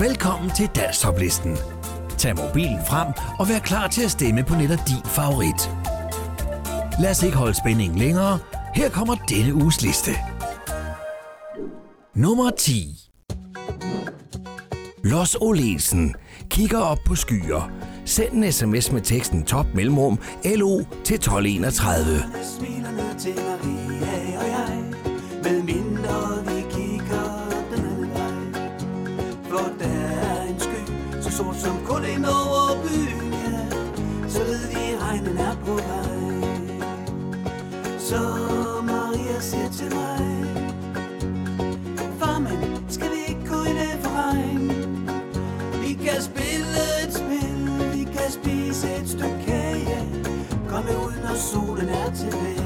Velkommen til Danstoplisten. Tag mobilen frem og vær klar til at stemme på netop din favorit. Lad os ikke holde spændingen længere. Her kommer denne uges liste. Nummer 10. Los Olesen kigger op på skyer. Send en sms med teksten top mellemrum LO til 1231. Smilerne til Maria og jeg Så sort som kun ind over byen ja. Så ved vi regnen er på vej Så Maria siger til mig farmand, skal vi ikke gå i det for regn? Vi kan spille et spil, vi kan spise et stykke kage komme ud, når solen er tilbage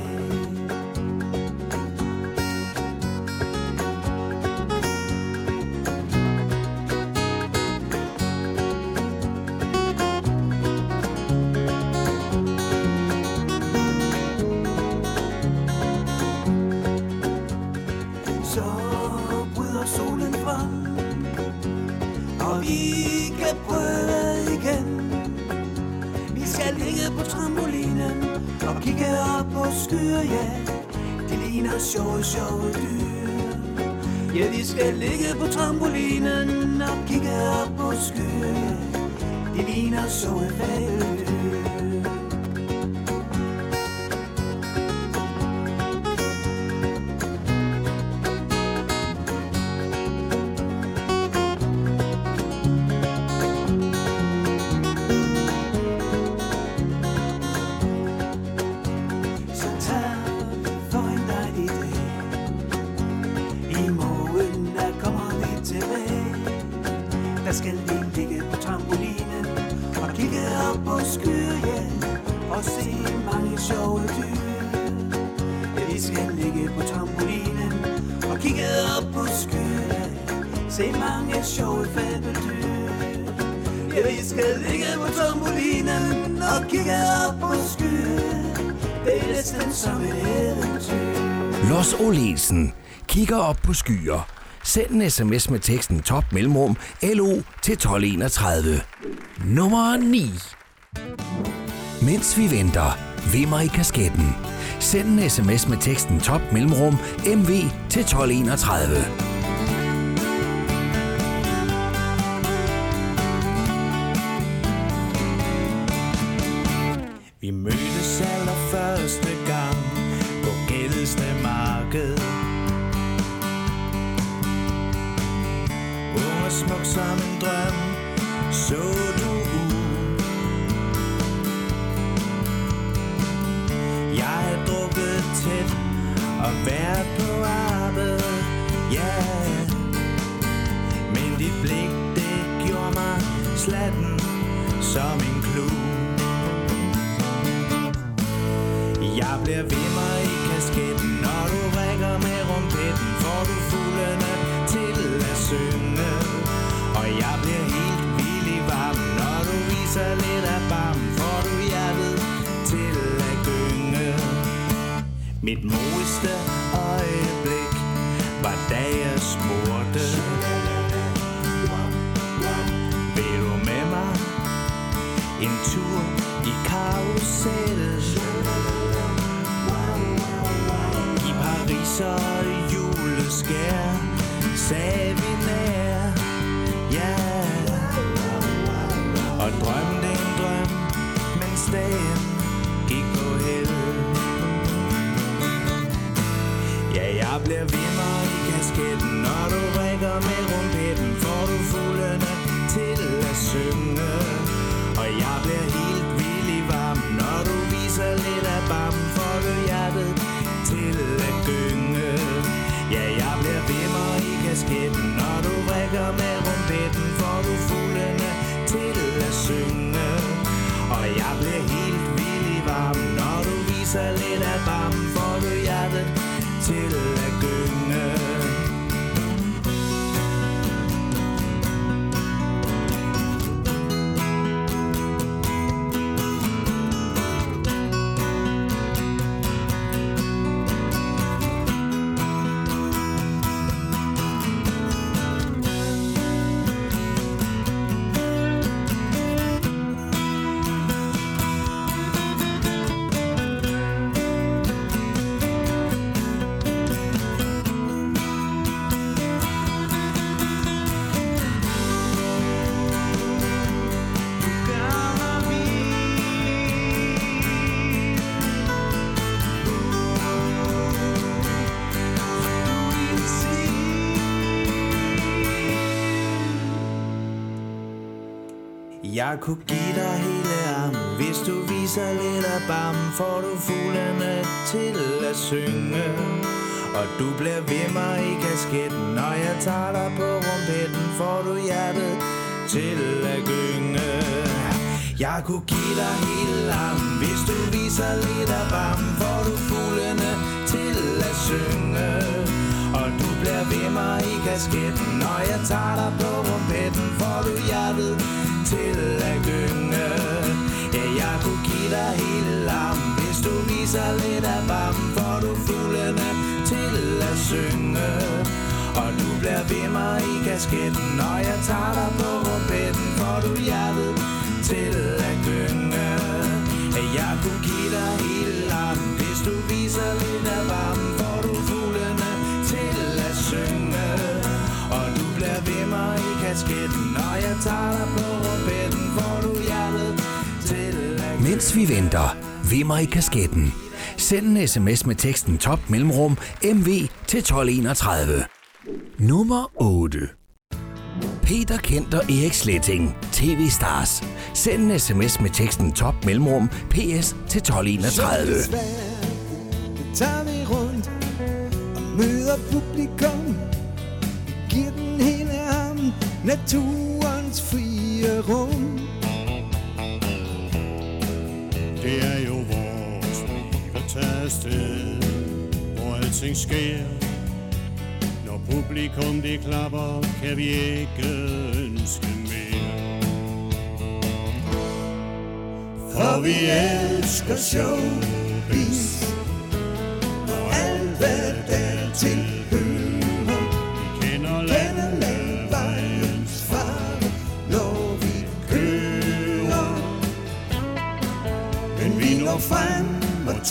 kigge op på skyer, ja. Det ligner sjove, sjove dyr. Ja, vi skal ligge på trampolinen Og kigge op på skyer, ja Det ligner sjove dyr Olesen kigger op på skyer. Send en sms med teksten top mellemrum LO til 1231. Nummer 9. Mens vi venter, vimmer i kasketten. Send en sms med teksten top mellemrum MV til 1231. smuk som en drøm, så du ud. Jeg har drukket tæt og været på arbejde, ja. Yeah. Men dit blik, det gjorde mig slatten som en klub Jeg bliver vimmer i kasketten Når du rækker med rumpetten Får du fuglene til at synge jeg bliver helt vild i varm Når du viser lidt af barm Får du hjertet til at gynge. Mit modigste øjeblik Var da jeg spurgte. Vil du med mig En tur i karusellet i Paris og juleskær Sagde vi nær, Og drømte en drøm, mens dagen gik på held Ja, jeg bliver vimmer i kasketten Når du rækker med Jeg kunne give dig hele armen Hvis du viser lidt af bam Får du fuglene til at synge. Og du bliver ved mig i kasketten Når jeg tager dig på rumpetten Får du hjertet til at gynge. Jeg kunne give dig hele armen Hvis du viser lidt af bam Får du fuglene til at synge. Og du bliver ved mig i kasketten Når jeg tager dig på rumpetten Får du hjertet til sig lidt af varmen Får du fuglene til at synge. Og du bliver ved mig i kasketten Når jeg tager dig på rumpetten Får du hjertet til at gynge. Ja, jeg kunne give dig hele armen Hvis du viser lidt af varmen Får du fuglene til at synge. Og du bliver ved mig i kasketten Når jeg tager dig på rumpetten Får du hjertet til at Mens vi venter, ved mig i kasketten. Send en sms med teksten top mellemrum MV til 1231. Nummer 8. Peter Kent og Erik Sletting, TV Stars. Send en sms med teksten top mellemrum PS til 1231. Det tager vi rundt og møder publikum. Vi giver den hele arm, naturens frie rum. Det er jo vores liv at tage afsted, hvor alting sker. Når publikum det klapper, kan vi ikke ønske mere. For vi elsker showbiz og alt hvad der til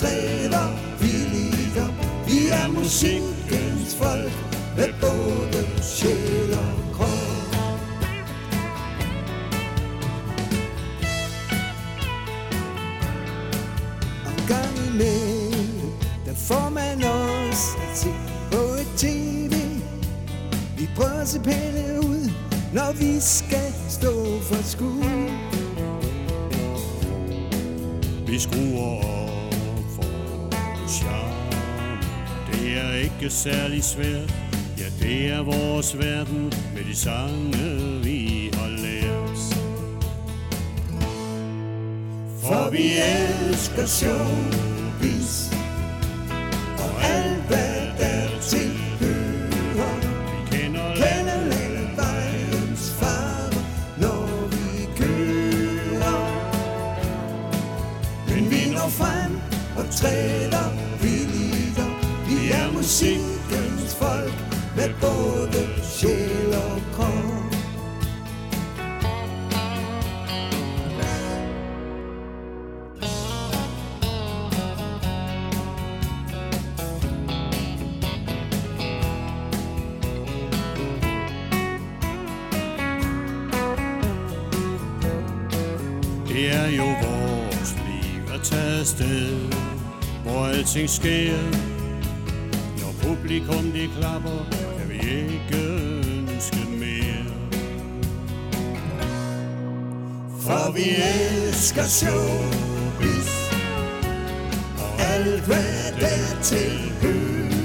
træder vi ligger Vi er musikkens folk med både sjæl og krop. Og gang imellem, der får man også at se på et tv. Vi prøver at se pæne ud, når vi skal ikke særlig svært, ja det er vores verden med de sange, vi har lært. For vi elsker sjov Det er jo vores liv at tage afsted, hvor alting sker. Når publikum de klapper, kan vi ikke ønske mere. For vi elsker showbiz Og alt hvad der tilhører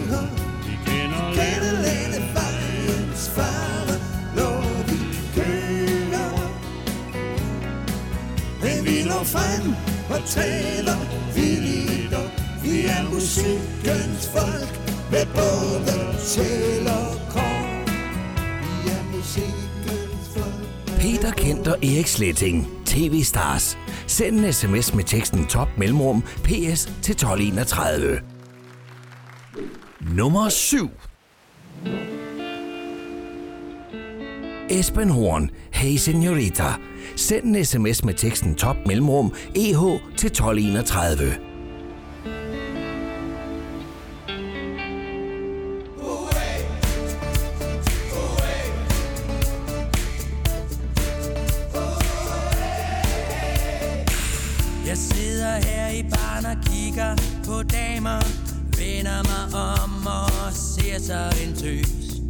frem og taler vildt op Vi er musikkens folk Med både sjæl og krop Vi er musikkens folk Peter Kent og Erik Sletting, TV Stars. Send en sms med teksten top mellemrum PS til 1231. Nummer 7. Esben Horn, Hey Senorita. Send en sms med teksten top mellemrum EH til 1231. Jeg sidder her i baren og kigger på damer Vender mig om og ser sig en tøs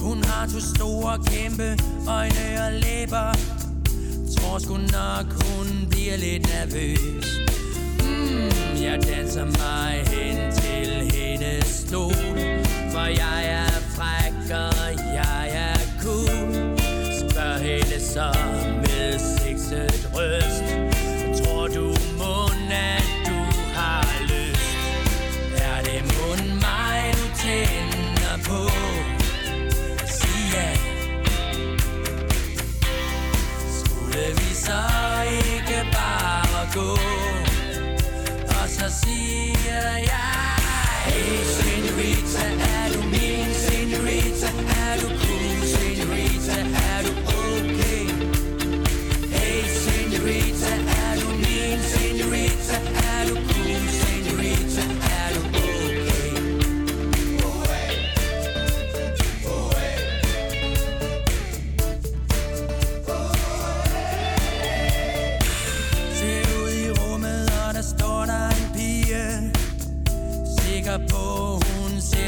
Hun har to store kæmpe øjne og læber Tror sgu nok, hun bliver lidt nervøs. Mm, jeg danser mig hen til hendes stol, for jeg er fræk og jeg er cool. Spørg hende så med sexet røst. Tror du mund, at gå? Og så siger jeg Hey senorita,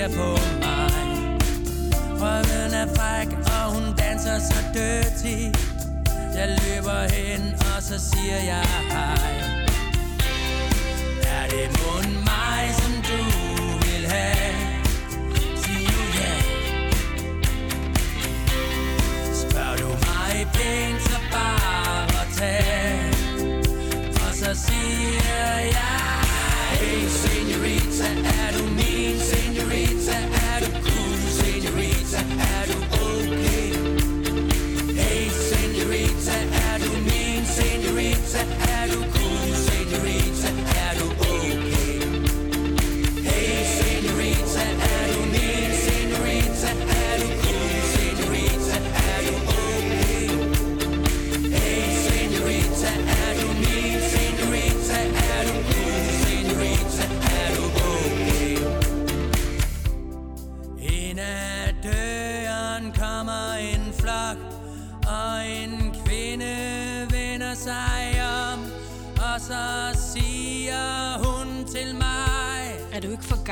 ser på mig Røven er fræk, og hun danser så dirty Jeg løber hen, og så siger jeg hej. Er det mund mig, som du vil have? Sig nu ja. Spørger du mig pænt, så bare tag og så siger jeg Hey senorita, er du min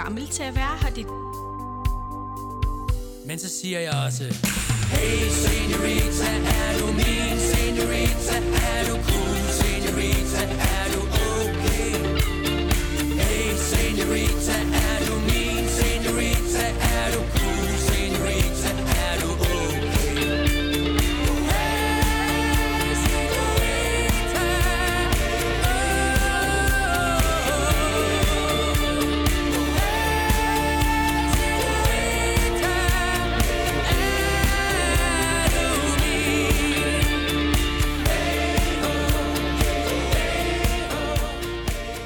gammel til at være her, dit... Men så siger jeg også Hey senorita, er du min senorita? Er du cool, senorita? Er du okay? Hey senorita, er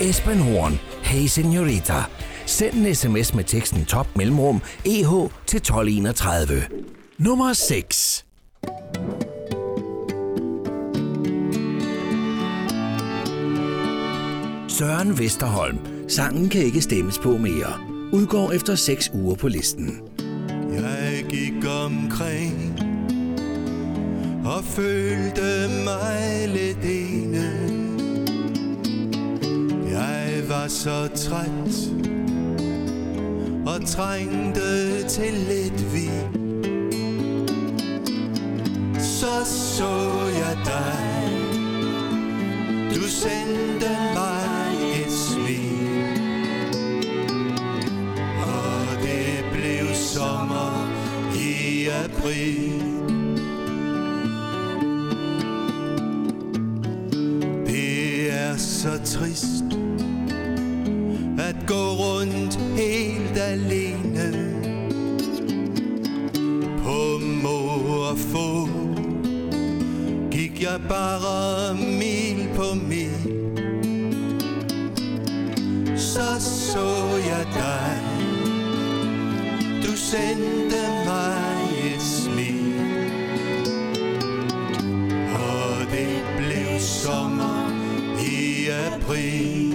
Esben Horn, Hey Senorita. Send en sms med teksten top mellemrum EH til 1231. Nummer 6. Søren Vesterholm. Sangen kan ikke stemmes på mere. Udgår efter 6 uger på listen. Jeg gik omkring og følte mig lidt ene. Var så træt og trængte til lidt vin. Så så jeg dig, du sendte mig et smil. Og det blev sommer i april Det er så trist alene På må og få Gik jeg bare mil på mil Så så jeg dig. Du sendte mig et smil Og det blev sommer i april.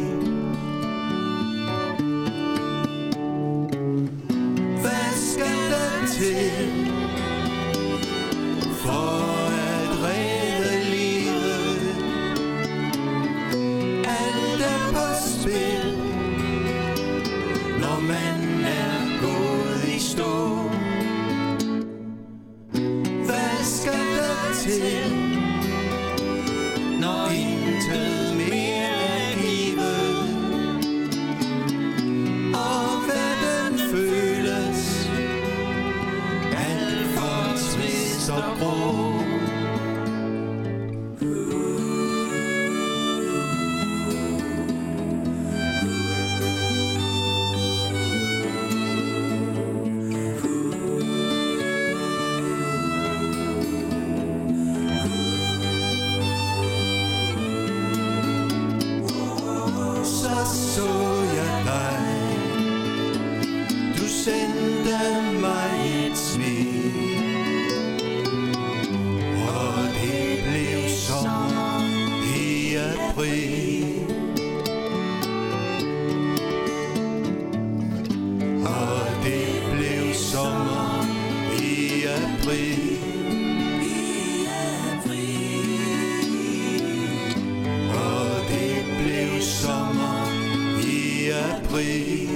April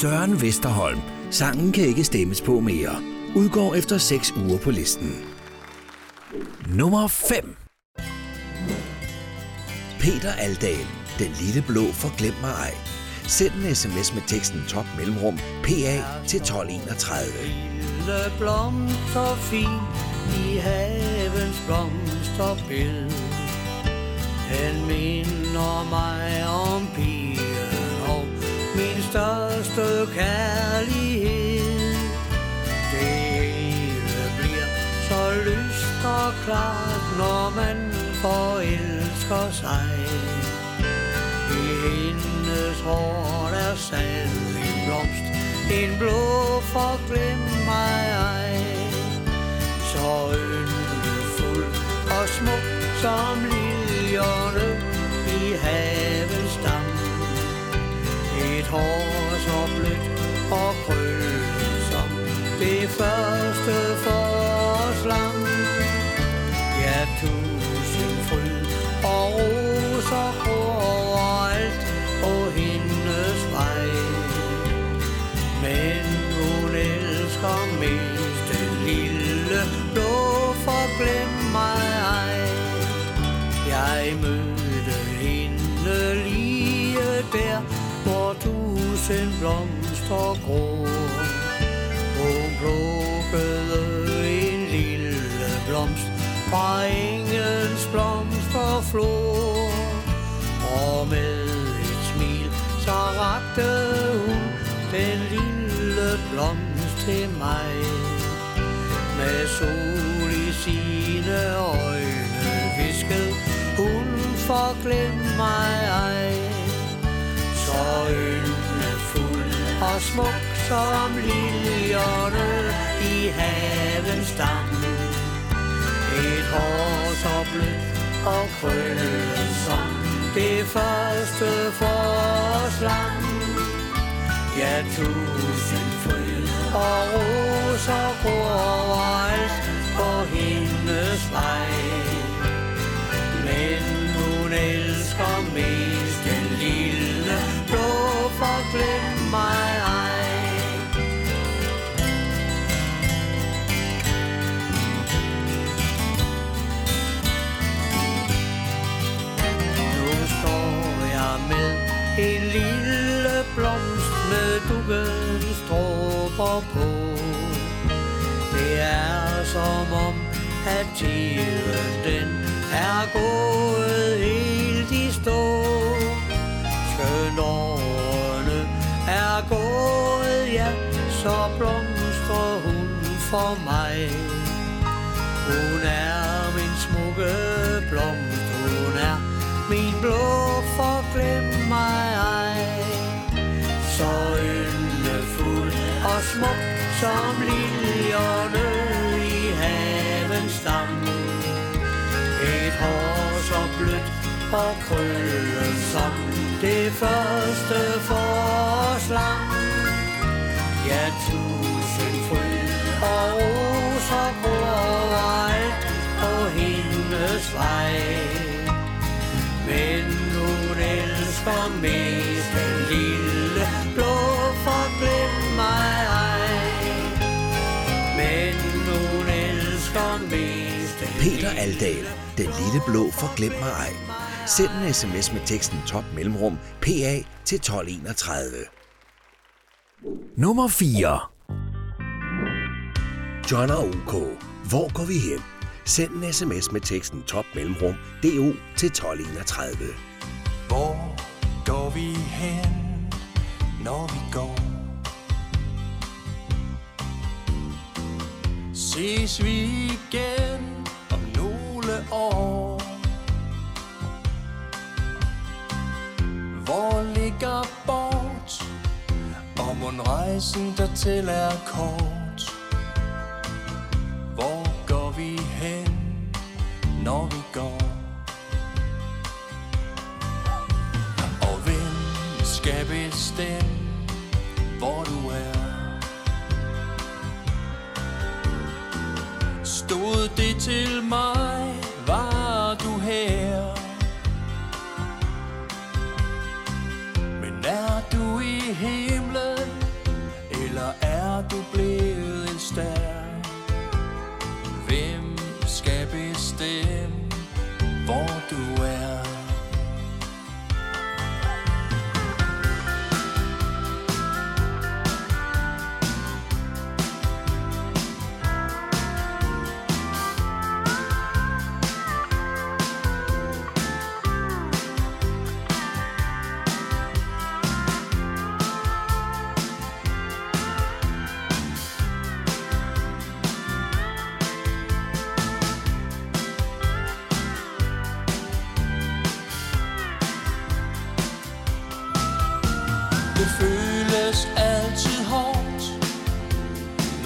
Søren Vesterholm. Sangen kan ikke stemmes på mere. Udgår efter 6 uger på listen. Nummer 5. Peter Aldal. Den lille blå forglem mig ej. Send en sms med teksten top mellemrum PA til 1231. Alle blomster fin i havens blomsterbed. Den minder mig om pigen og min største kærlighed. Det hele bliver så lyst og klart, når man forelsker sig. I hendes hår er sand en blomst, en blå forglem mig ej. Så yndefuld og smuk som liljerne i havets dam. Et hår så blødt og krøllet som det første forårslam. Ja, tusind fryd og roser en blomst og grå. Hun plukkede en lille blomst fra engens blomsterflor. Og med et smil, så rakte hun den lille blomst til mig. Med sol i sine øjne viskede hun forglem mig ej. Så yndefuld og smuk som liljerne i havens dam. Et hår så blødt og krøllet som det første forårslam. Ja, tusind fryd og roser gror overalt på hendes vej. Men hun elsker mest den lille blå forglem mig lille blomst med dukkens stråber på. Det er som om, at tiden den er gået helt i stå. Skønt årene er gået, ja, så blomstrer hun for mig. Hun er min smukke blomst, min blå forglem mig ej. Så yndefuld og smuk som liljerne i havens dam. Et hår så blødt og krøllet som det første forårslam. Ja, tusind fryd og roser gror alt på hendes vej. Men hun elsker mest den lille blå forglem mig ej. Men hun elsker mest den Peter Aldal. Den lille blå forglem mig ej. Send en sms med teksten top mellemrum PA til 1231. Nummer 4. John og OK. Hvor går vi hen? Send en sms med teksten top mellemrum DO til 1231. Hvor går vi hen, når vi går? Ses vi igen om nogle år? Hvor ligger bort? Og må rejsen dertil er kort?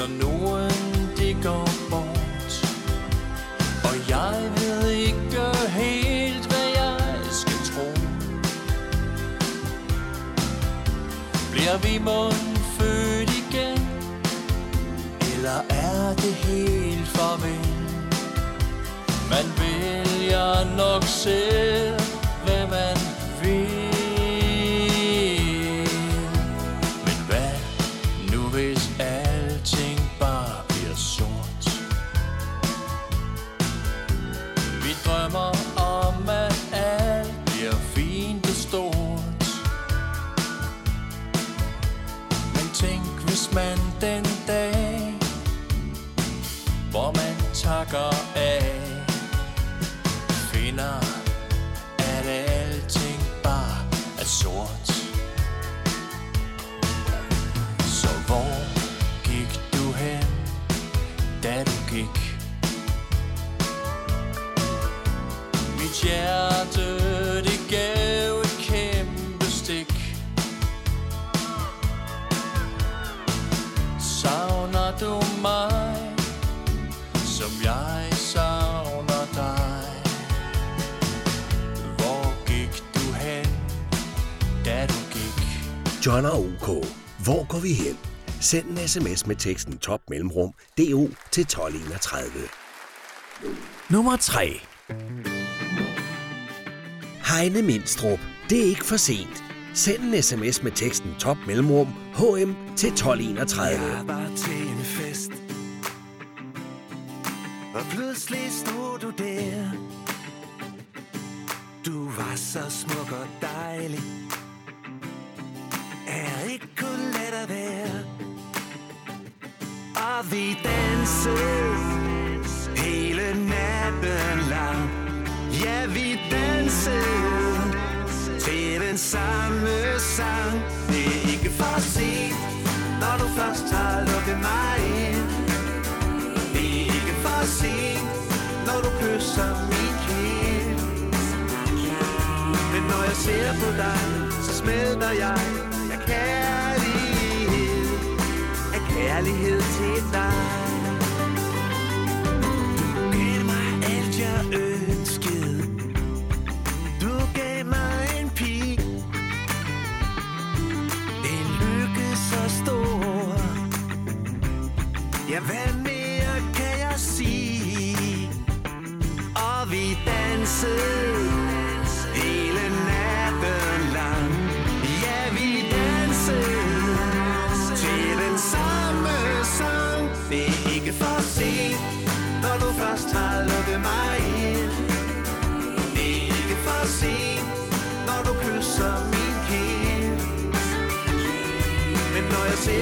Når nogen de går bort. Og jeg ved ikke helt, hvad jeg skal tro. Bliver vi mund født igen, eller er det helt farvel? Man vælger nok selv, John og OK. Hvor går vi hen? Send en sms med teksten top mellemrum DO til 1231. Nummer 3. Heine Mindstrup. Det er ikke for sent. Send en sms med teksten top mellemrum HM til 1231. Jeg var til en fest Og pludselig stod du der Du var så smuk og dejlig havde ikke kun let at være. Og vi dansede Hele natten lang. Ja, vi dansede Til den samme sang. Det er ikke for sent Når du først har lukket mig ind. Det er ikke for sent Når du kysser min kind Men når jeg ser på dig Så smelter jeg kærlighed. Af kærlighed til dig. Du gav mig alt jeg ønskede. Du gav mig en pige. En lykke så stor. Jeg valgte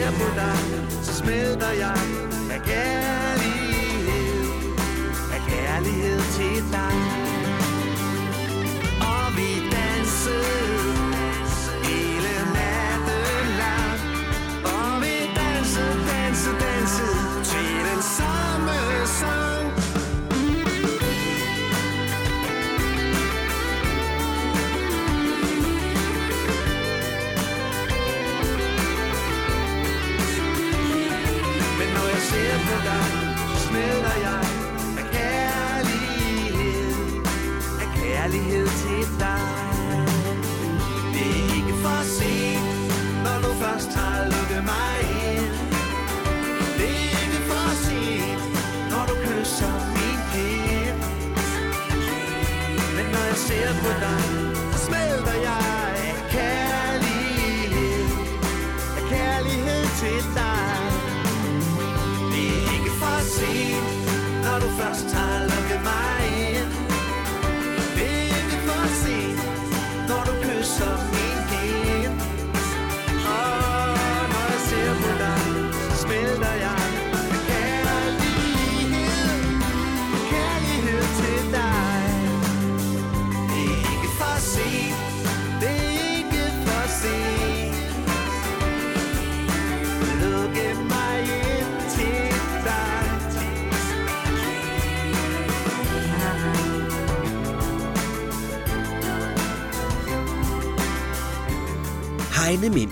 ser på dig, så smelter jeg. Jeg kan på dig Smelter jeg af kærlighed? Af kærlighed til dig. Det er ikke for sent Når du først har lukket mig.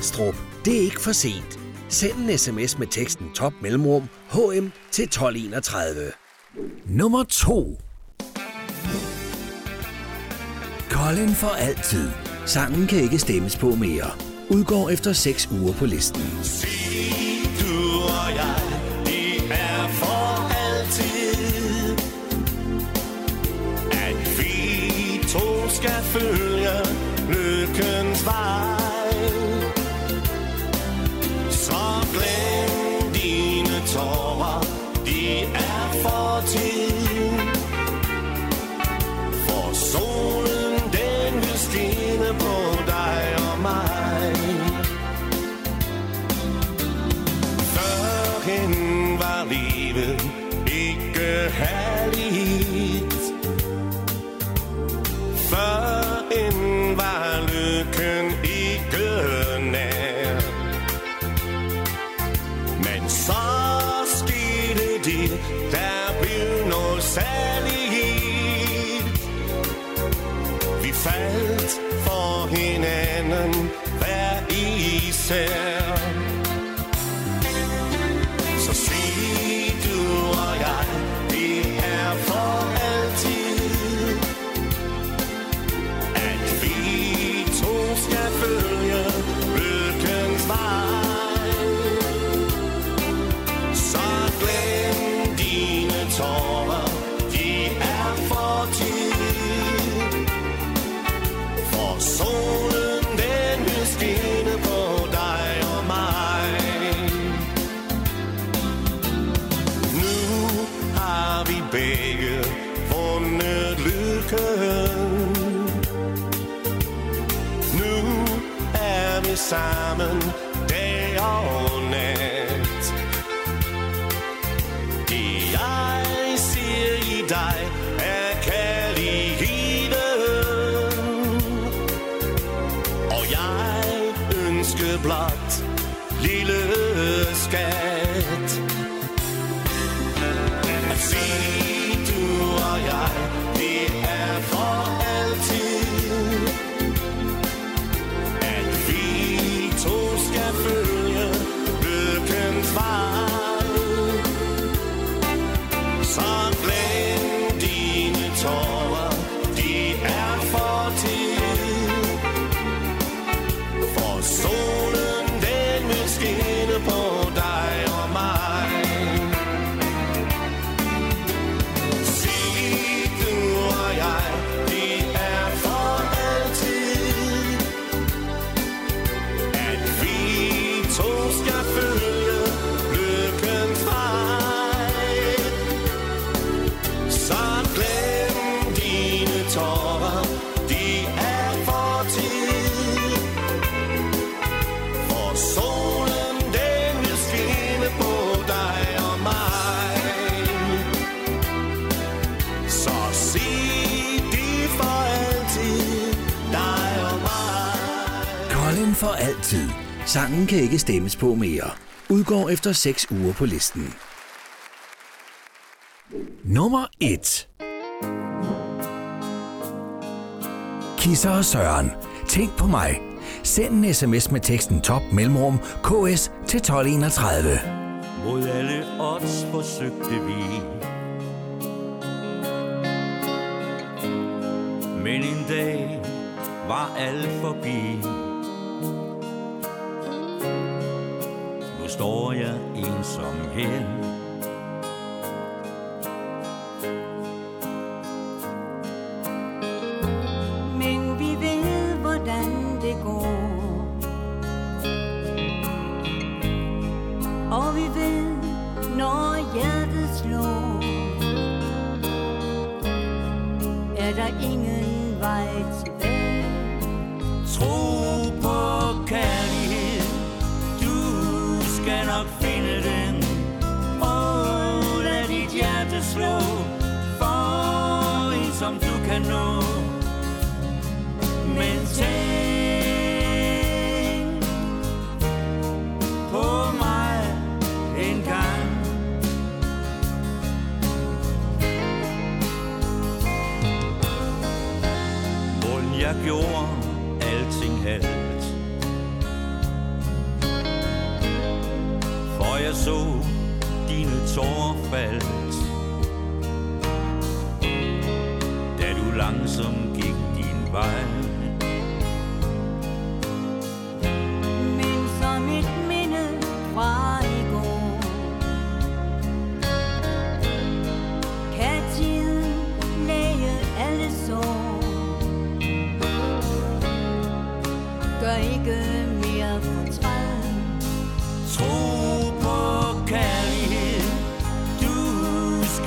Stenstrup. Det er ikke for sent. Send en sms med teksten top mellemrum HM til 1231. Nummer 2 Colin for altid. Sangen kan ikke stemmes på mere. Udgår efter 6 uger på listen. Du og jeg, det er for altid. At vi to skal følge Så skete det, der blev noget særligt. Vi faldt for hinanden, hver især. Sangen kan ikke stemmes på mere. Udgår efter 6 uger på listen. Nummer 1 Kisser og Søren. Tænk på mig. Send en sms med teksten top mellemrum ks til 1231. Mod alle odds forsøgte vi Men en dag var alt forbi står jeg ensom hen.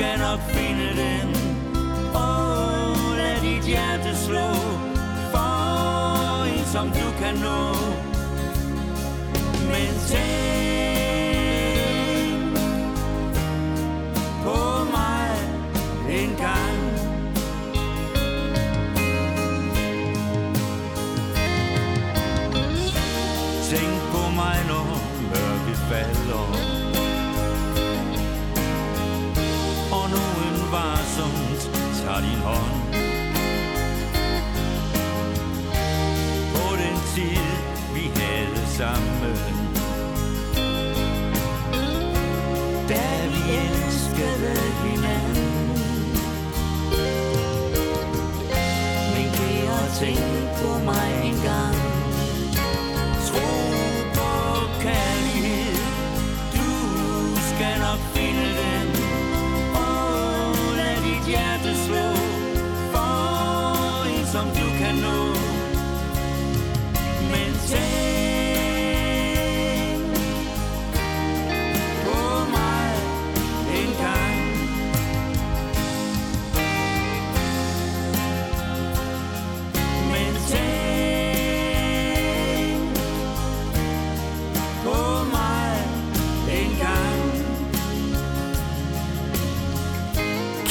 Skal nok finde den Åh, oh, lad dit hjerte slå For en som du kan nå. Men tænk På mig en gang Tænk på mig, når mørket falder. Din hånd. På den tid, vi havde sammen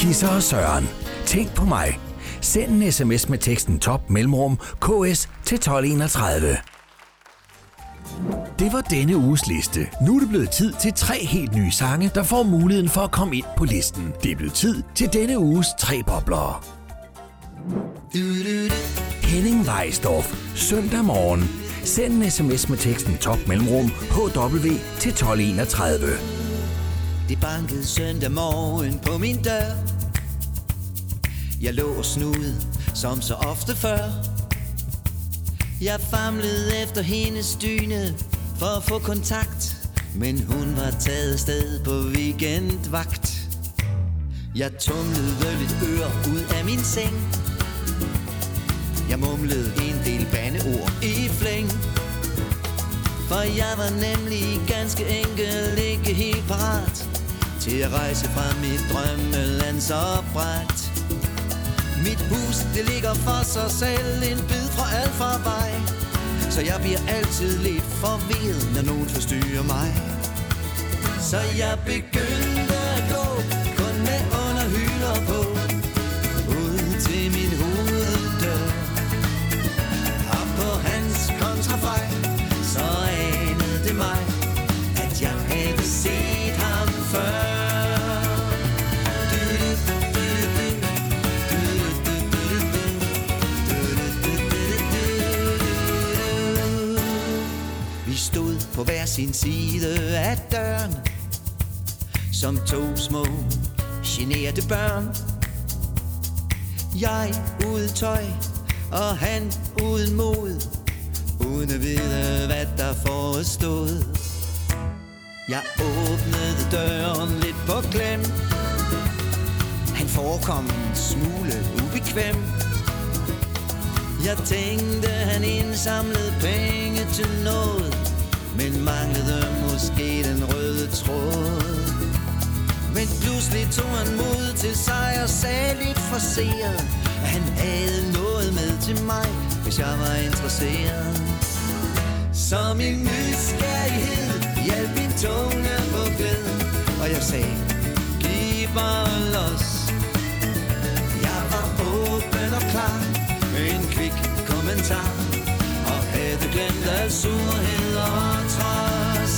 Kisser og Søren. Tænk på mig. Send en sms med teksten top mellemrum ks til 1231. Det var denne uges liste. Nu er det blevet tid til tre helt nye sange, der får muligheden for at komme ind på listen. Det er blevet tid til denne uges tre bobler. Henning Weisdorf. Søndag morgen. Send en sms med teksten top mellemrum hw til 1231. Det bankede søndag morgen på min dør. Jeg lå og snudede, som så ofte før. Jeg famlede efter hendes dyne for at få kontakt. Men hun var taget sted på weekendvagt. Jeg tumlede lidt ører ud af min seng. Jeg mumlede en del bandeord i flæng. For jeg var nemlig ganske enkelt ikke helt parat. Til at rejse fra mit drømmeland så bræt. Mit hus, det ligger for sig selv en bid fra alfarvej Så jeg bliver altid lidt forvirret, når nogen forstyrrer mig. Så jeg begyndte sin side af døren Som to små generte børn. Jeg uden tøj og han uden mod Uden at vide hvad der forestod. Jeg åbnede døren lidt på klem. Han forekom en smule ubekvem. Jeg tænkte han indsamlede penge til noget. Men manglede måske den røde tråd. Men pludselig tog han mod til sig og sagde lidt forseret At han havde noget med til mig, hvis jeg var interesseret. Så min nysgerrighed hjalp min tunge på glæden Og jeg sagde, giv bare los. Jeg var åben og klar med en kvik kommentar glemt af surhed og træs.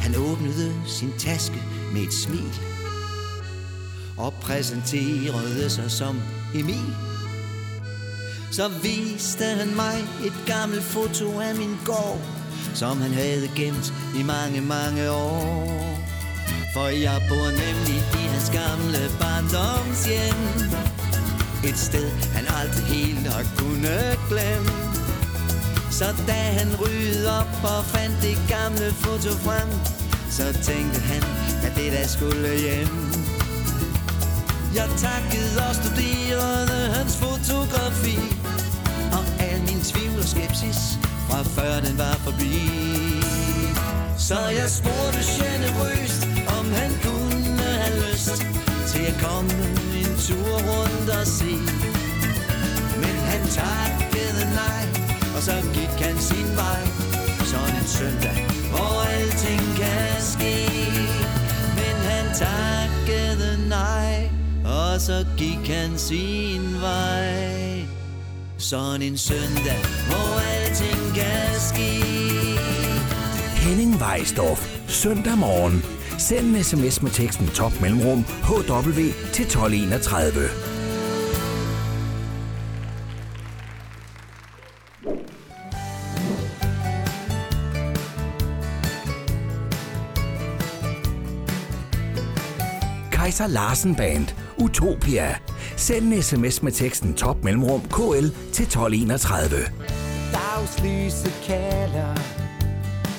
Han åbnede sin taske med et smil Og præsenterede sig som Emil. Så viste han mig et gammelt foto af min gård Som han havde gemt i mange, mange år. For jeg bor nemlig i hans gamle barndomshjem. Et sted han aldrig helt har kunnet glemme. Så da han rydde op og fandt det gamle foto frem Så tænkte han, at det der skulle hjem. Jeg takkede og studerede hans fotografi Og al min tvivl og skepsis fra før den var forbi. Så jeg spurgte generøst, han kunne have lyst Til at komme en tur rundt og se Men han takkede nej og så gik han sin vej Sådan en søndag, hvor alting kan ske Men han takkede nej Og så gik han sin vej Sådan en søndag, hvor alting kan ske Henning Weisdorf. Søndag morgen. Send en sms med teksten top mellemrum HW til 1231. Kaiser Larsen Band. Utopia. Send en sms med teksten top mellemrum KL til 1231. Dagslyset kalder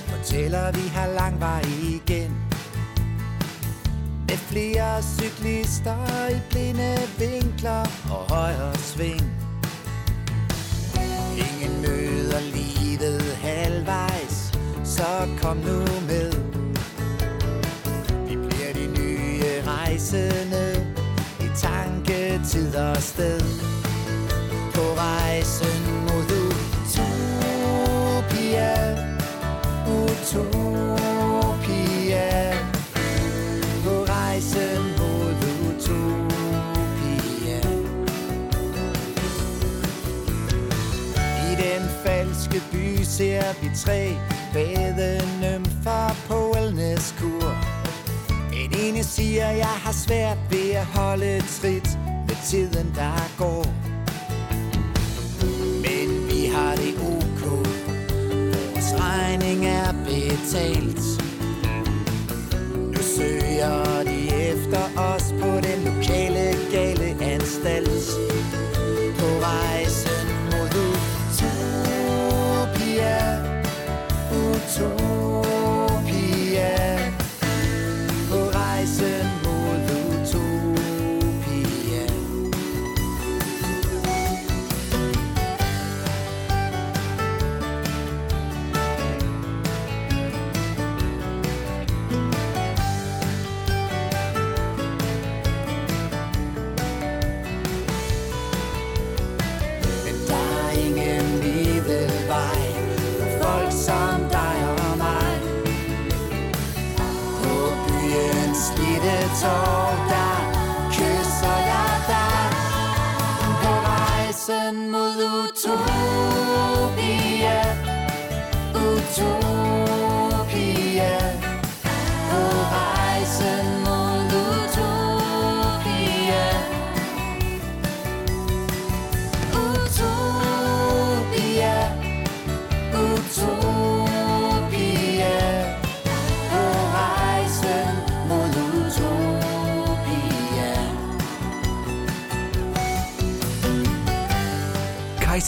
Fortæller vi har lang vej igen flere cyklister i blinde vinkler og højre sving. Ingen møder livet halvvejs Så kom nu med. Vi bliver de nye rejsende I tanke, tid og sted. Ser vi tre badenymfer på wellnesskur Den ene siger, jeg har svært ved at holde trit med tiden, der går. Men vi har det ok. Vores regning er betalt. Nu søger de efter os.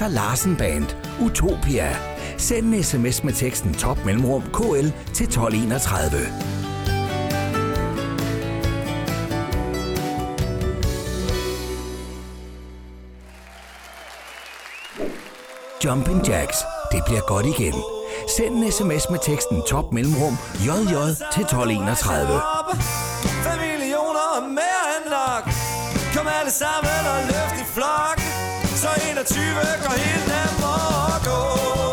Kaiser Larsen Band, Utopia. Send en sms med teksten top mellemrum KL til 1231. Jumping Jacks. Det bliver godt igen. Send en sms med teksten top mellemrum JJ til 1231. millioner mere end nok Kom alle sammen og 21 går helt amok at gå.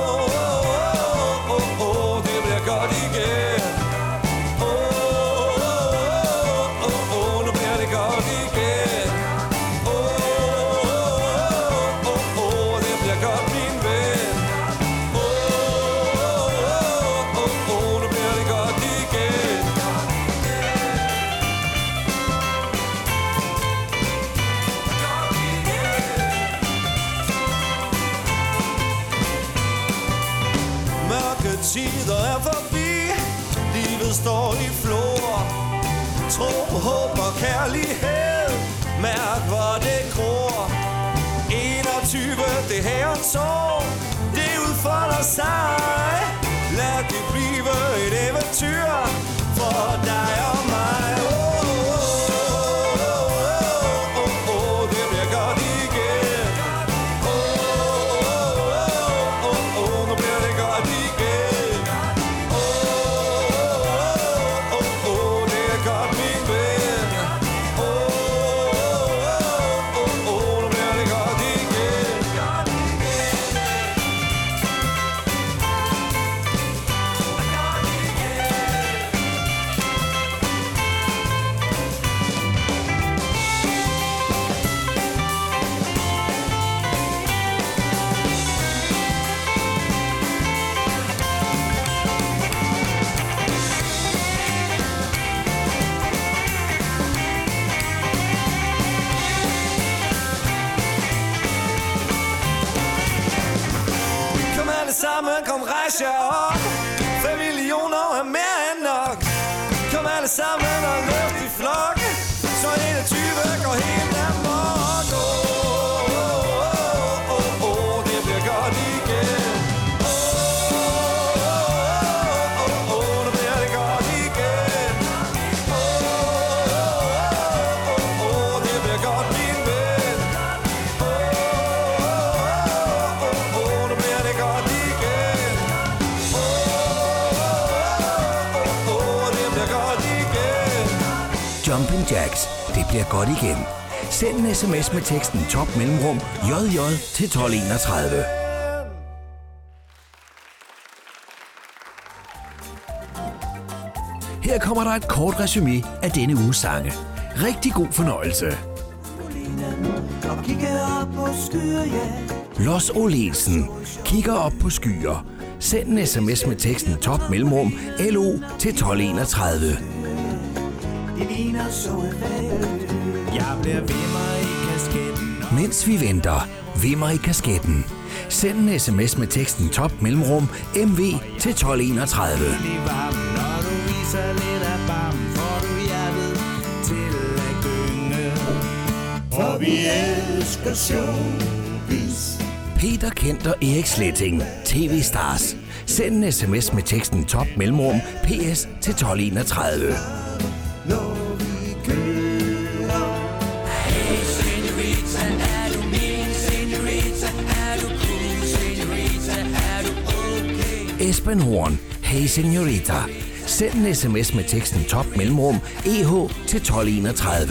Kom rejs bliver godt igen. Send en sms med teksten top mellemrum JJ til 1231. Her kommer der et kort resume af denne uges sange. Rigtig god fornøjelse. Op på Los Olesen kigger op på skyer. Send en sms med teksten top mellemrum LO til 1231. Det ligner så jeg bliver mig i kasketten Mens vi venter, vimmer i kasketten. Send en sms med teksten top mellemrum MV til 1231. i varmen Når du viser lidt af barm Får du hjertet til at gynge For vi elsker showbiz. Peter Kent og Erik Sletting, TV Stars. Send en sms med teksten top mellemrum PS til 1231. Esben Horn, Hey Senorita. Send en sms med teksten top mellemrum EH til 1231.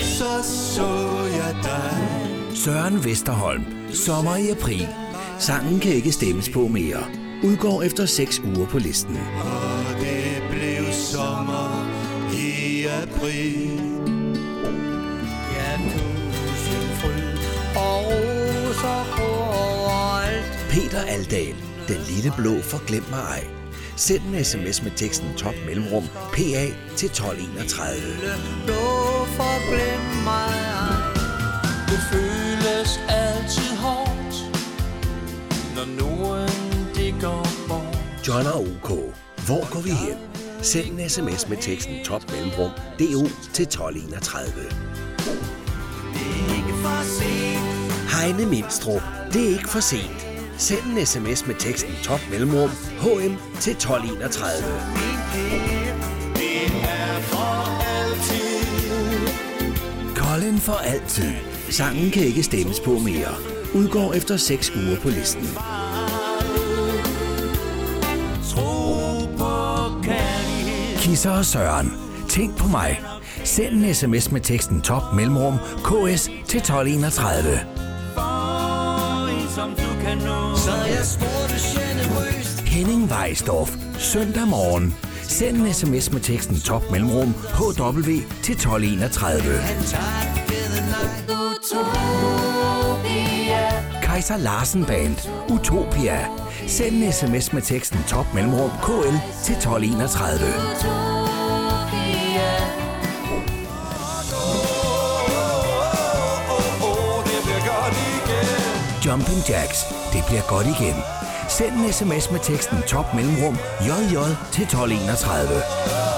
Så så jeg dig Søren Vesterholm, Sommer i april. Sangen kan ikke stemmes på mere. Udgår efter 6 uger på listen. Og det blev sommer i april. Ja, tusind fryd og overalt. Peter Aldal, Den lille blå forglem mig ej. Send en sms med teksten top mellemrum PA til 1231. Blå forglem mig ej. Det føles altid hårdt, når nogen det går bort. John og OK. Hvor går vi hen? Send en sms med teksten top mellemrum DO til 1231. Ikke for sent Heine Mindstrup. Det er ikke for sent. Send en sms med teksten top mellemrum HM til 1231. Colin for altid. Sangen kan ikke stemmes på mere. Udgår efter 6 uger på listen. Kisser og Søren. Tænk på mig. Send en sms med teksten top mellemrum KS til 1231. Så jeg spurgte generøst Henning Weisdorf. Søndag morgen. Send en sms med teksten top mellemrum HW til 1231. Kaiser Larsen Band. Utopia. Send en sms med teksten top mellemrum KL til 1231. Jumping Jacks. Det bliver godt igen. Send en sms med teksten top mellemrum JJ til 1231.